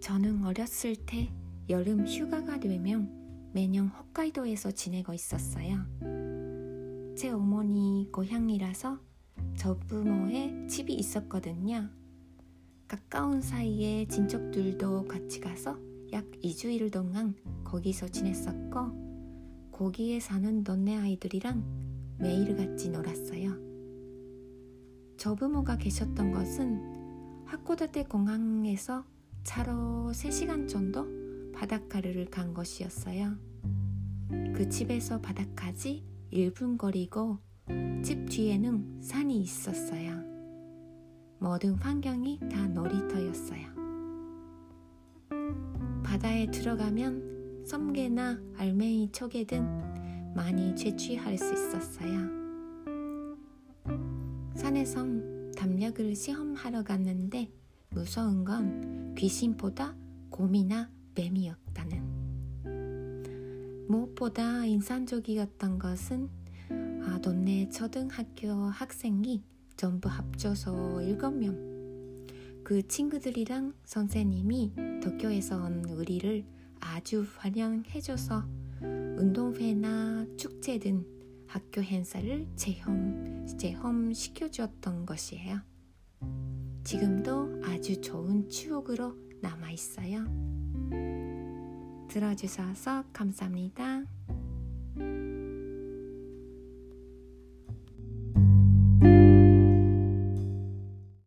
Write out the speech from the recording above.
저는 어렸을 때 여름 휴가가 되면 매년 홋카이도에서 지내고 있었어요. 제 어머니 고향이라서 저 부모의 집이 있었거든요. 가까운 사이에 친척들도 같이 가서 약 2주일 동안 거기서 지냈었고 거기에 사는 동네 아이들이랑 매일같이 놀았어요. 저 부모가 계셨던 것은 하코다테 공항에서 차로 3시간 정도 바닷가를 간 것이었어요. 그 집에서 바닷가지 1분 거리고 집 뒤에는 산이 있었어요. 모든 환경이 다 놀이터였어요. 바다에 들어가면 섬개나 알맹이 초계 등 많이 채취할 수 있었어요. 산에선 담력을 시험하러 갔는데 무서운 건 귀신보다 곰이나 뱀이었다는. 무엇보다 인상적이었던 것은 아, 동네 초등학교 학생이 전부 합쳐서 7명. 그 친구들이랑 선생님이 도쿄에서 온 우리를 아주 환영해줘서 운동회나 축제 등 학교 행사를 체험, 체험시켜주었던 것이에요. 지금도 아주 좋은 추억으로 남아 있어요. 들어주셔서 감사합니다.